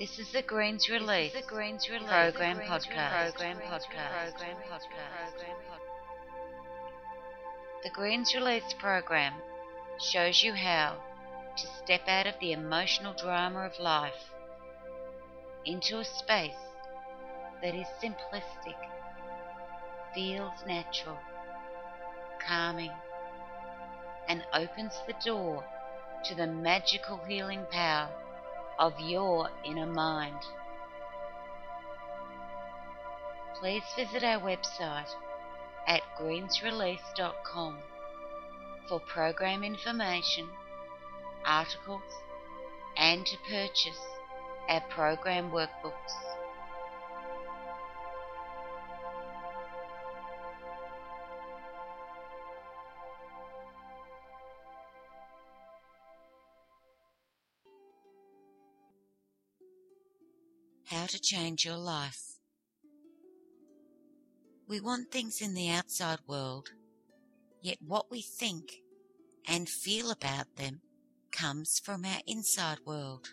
This is the Greens Release, the Greens Release program podcast. Program podcast. Program podcast. The Greens Release program shows you how to step out of the emotional drama of life into a space that is simplistic, feels natural, calming, and opens the door to the magical healing power of your inner mind. Please visit our website at greensrelease.com for program information, articles, and to purchase our program workbooks. How to change your life. We want things in the outside world, yet what we think and feel about them comes from our inside world.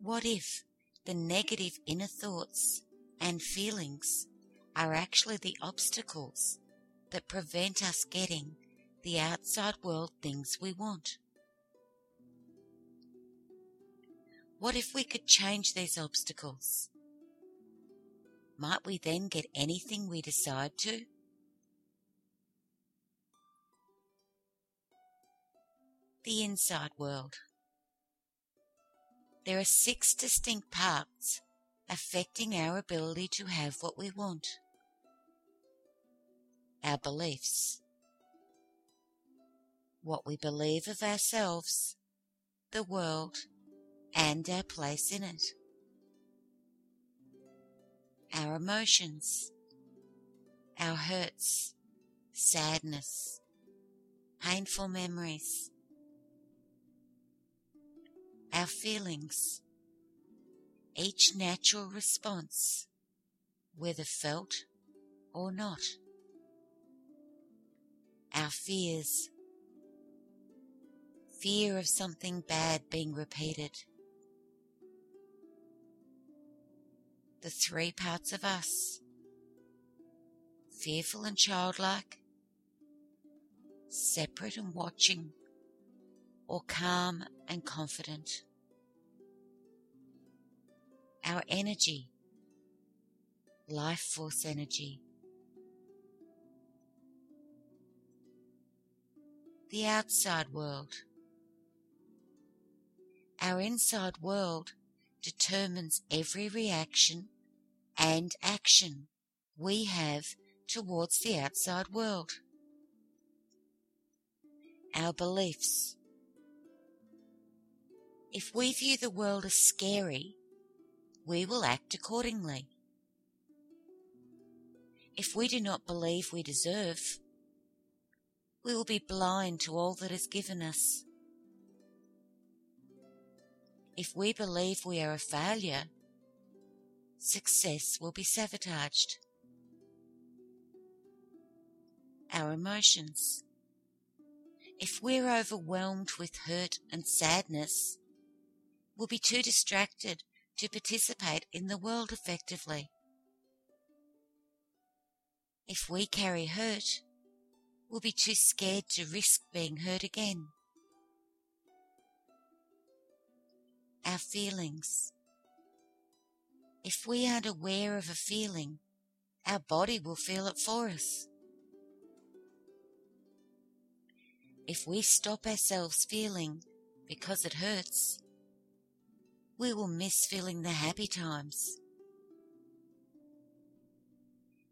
What if the negative inner thoughts and feelings are actually the obstacles that prevent us getting the outside world things we want? What if we could change these obstacles? Might we then get anything we decide to? The inside world. There are six distinct parts affecting our ability to have what we want. Our beliefs. What we believe of ourselves, the world, and our place in it. Our emotions, our hurts, sadness, painful memories, our feelings, each natural response, whether felt or not, our fears, fear of something bad being repeated, the three parts of us fearful and childlike, separate and watching, or calm and confident. Our energy, life force energy. The outside world. Our inside world determines every reaction and action we have towards the outside world. Our beliefs. If we view the world as scary, we will act accordingly. If we do not believe we deserve, we will be blind to all that is given us. If we believe we are a failure, success will be sabotaged. Our emotions. If we're overwhelmed with hurt and sadness, we'll be too distracted to participate in the world effectively. If we carry hurt, we'll be too scared to risk being hurt again. Our feelings. If we aren't aware of a feeling, our body will feel it for us. If we stop ourselves feeling because it hurts, we will miss feeling the happy times.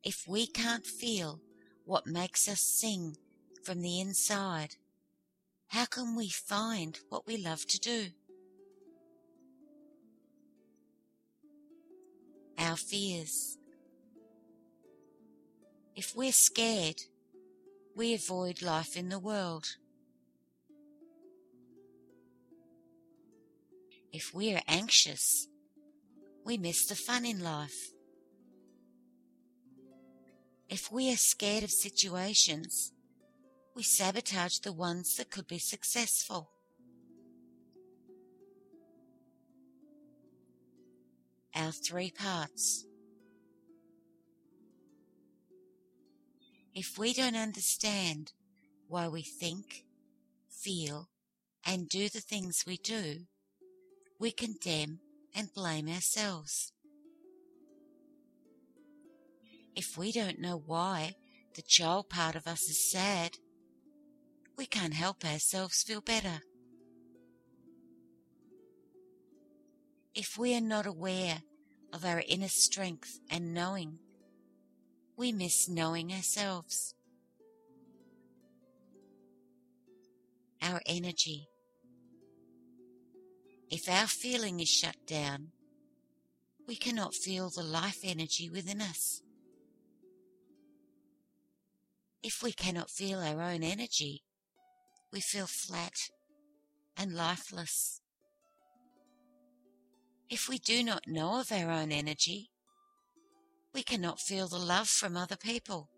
If we can't feel what makes us sing from the inside, how can we find what we love to do? Our fears. If we're scared, we avoid life in the world. If we're anxious, we miss the fun in life. If we are scared of situations, we sabotage the ones that could be successful. Our three parts. If we don't understand why we think, feel, and do the things we do, we condemn and blame ourselves. If we don't know why the child part of us is sad, we can't help ourselves feel better. If we are not aware of our inner strength and knowing, we miss knowing ourselves. Our energy. If our feeling is shut down, we cannot feel the life energy within us. If we cannot feel our own energy, we feel flat and lifeless. If we do not know of our own energy, we cannot feel the love from other people.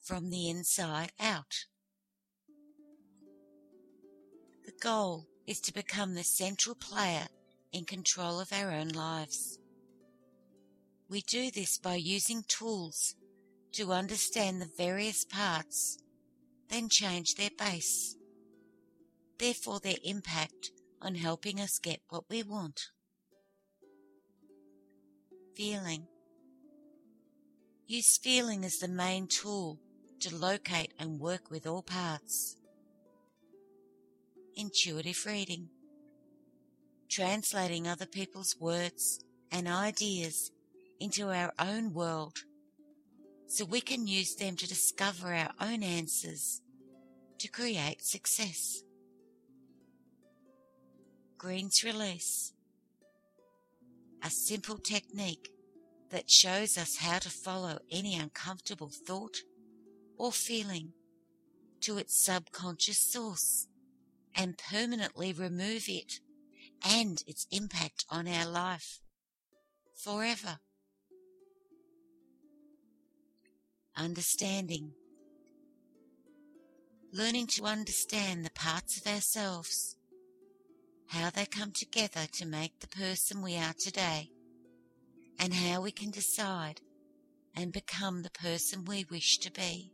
From the inside out. The goal is to become the central player in control of our own lives. We do this by using tools to understand the various parts, then change their base, therefore their impact on helping us get what we want. Feeling. Use feeling as the main tool to locate and work with all parts. Intuitive reading. Translating other people's words and ideas into our own world so we can use them to discover our own answers to create success. Green's Release A simple technique that shows us how to follow any uncomfortable thought or feeling to its subconscious source and permanently remove it and its impact on our life forever. understanding. Learning to understand the parts of ourselves, how they come together to make the person we are today, and how we can decide and become the person we wish to be.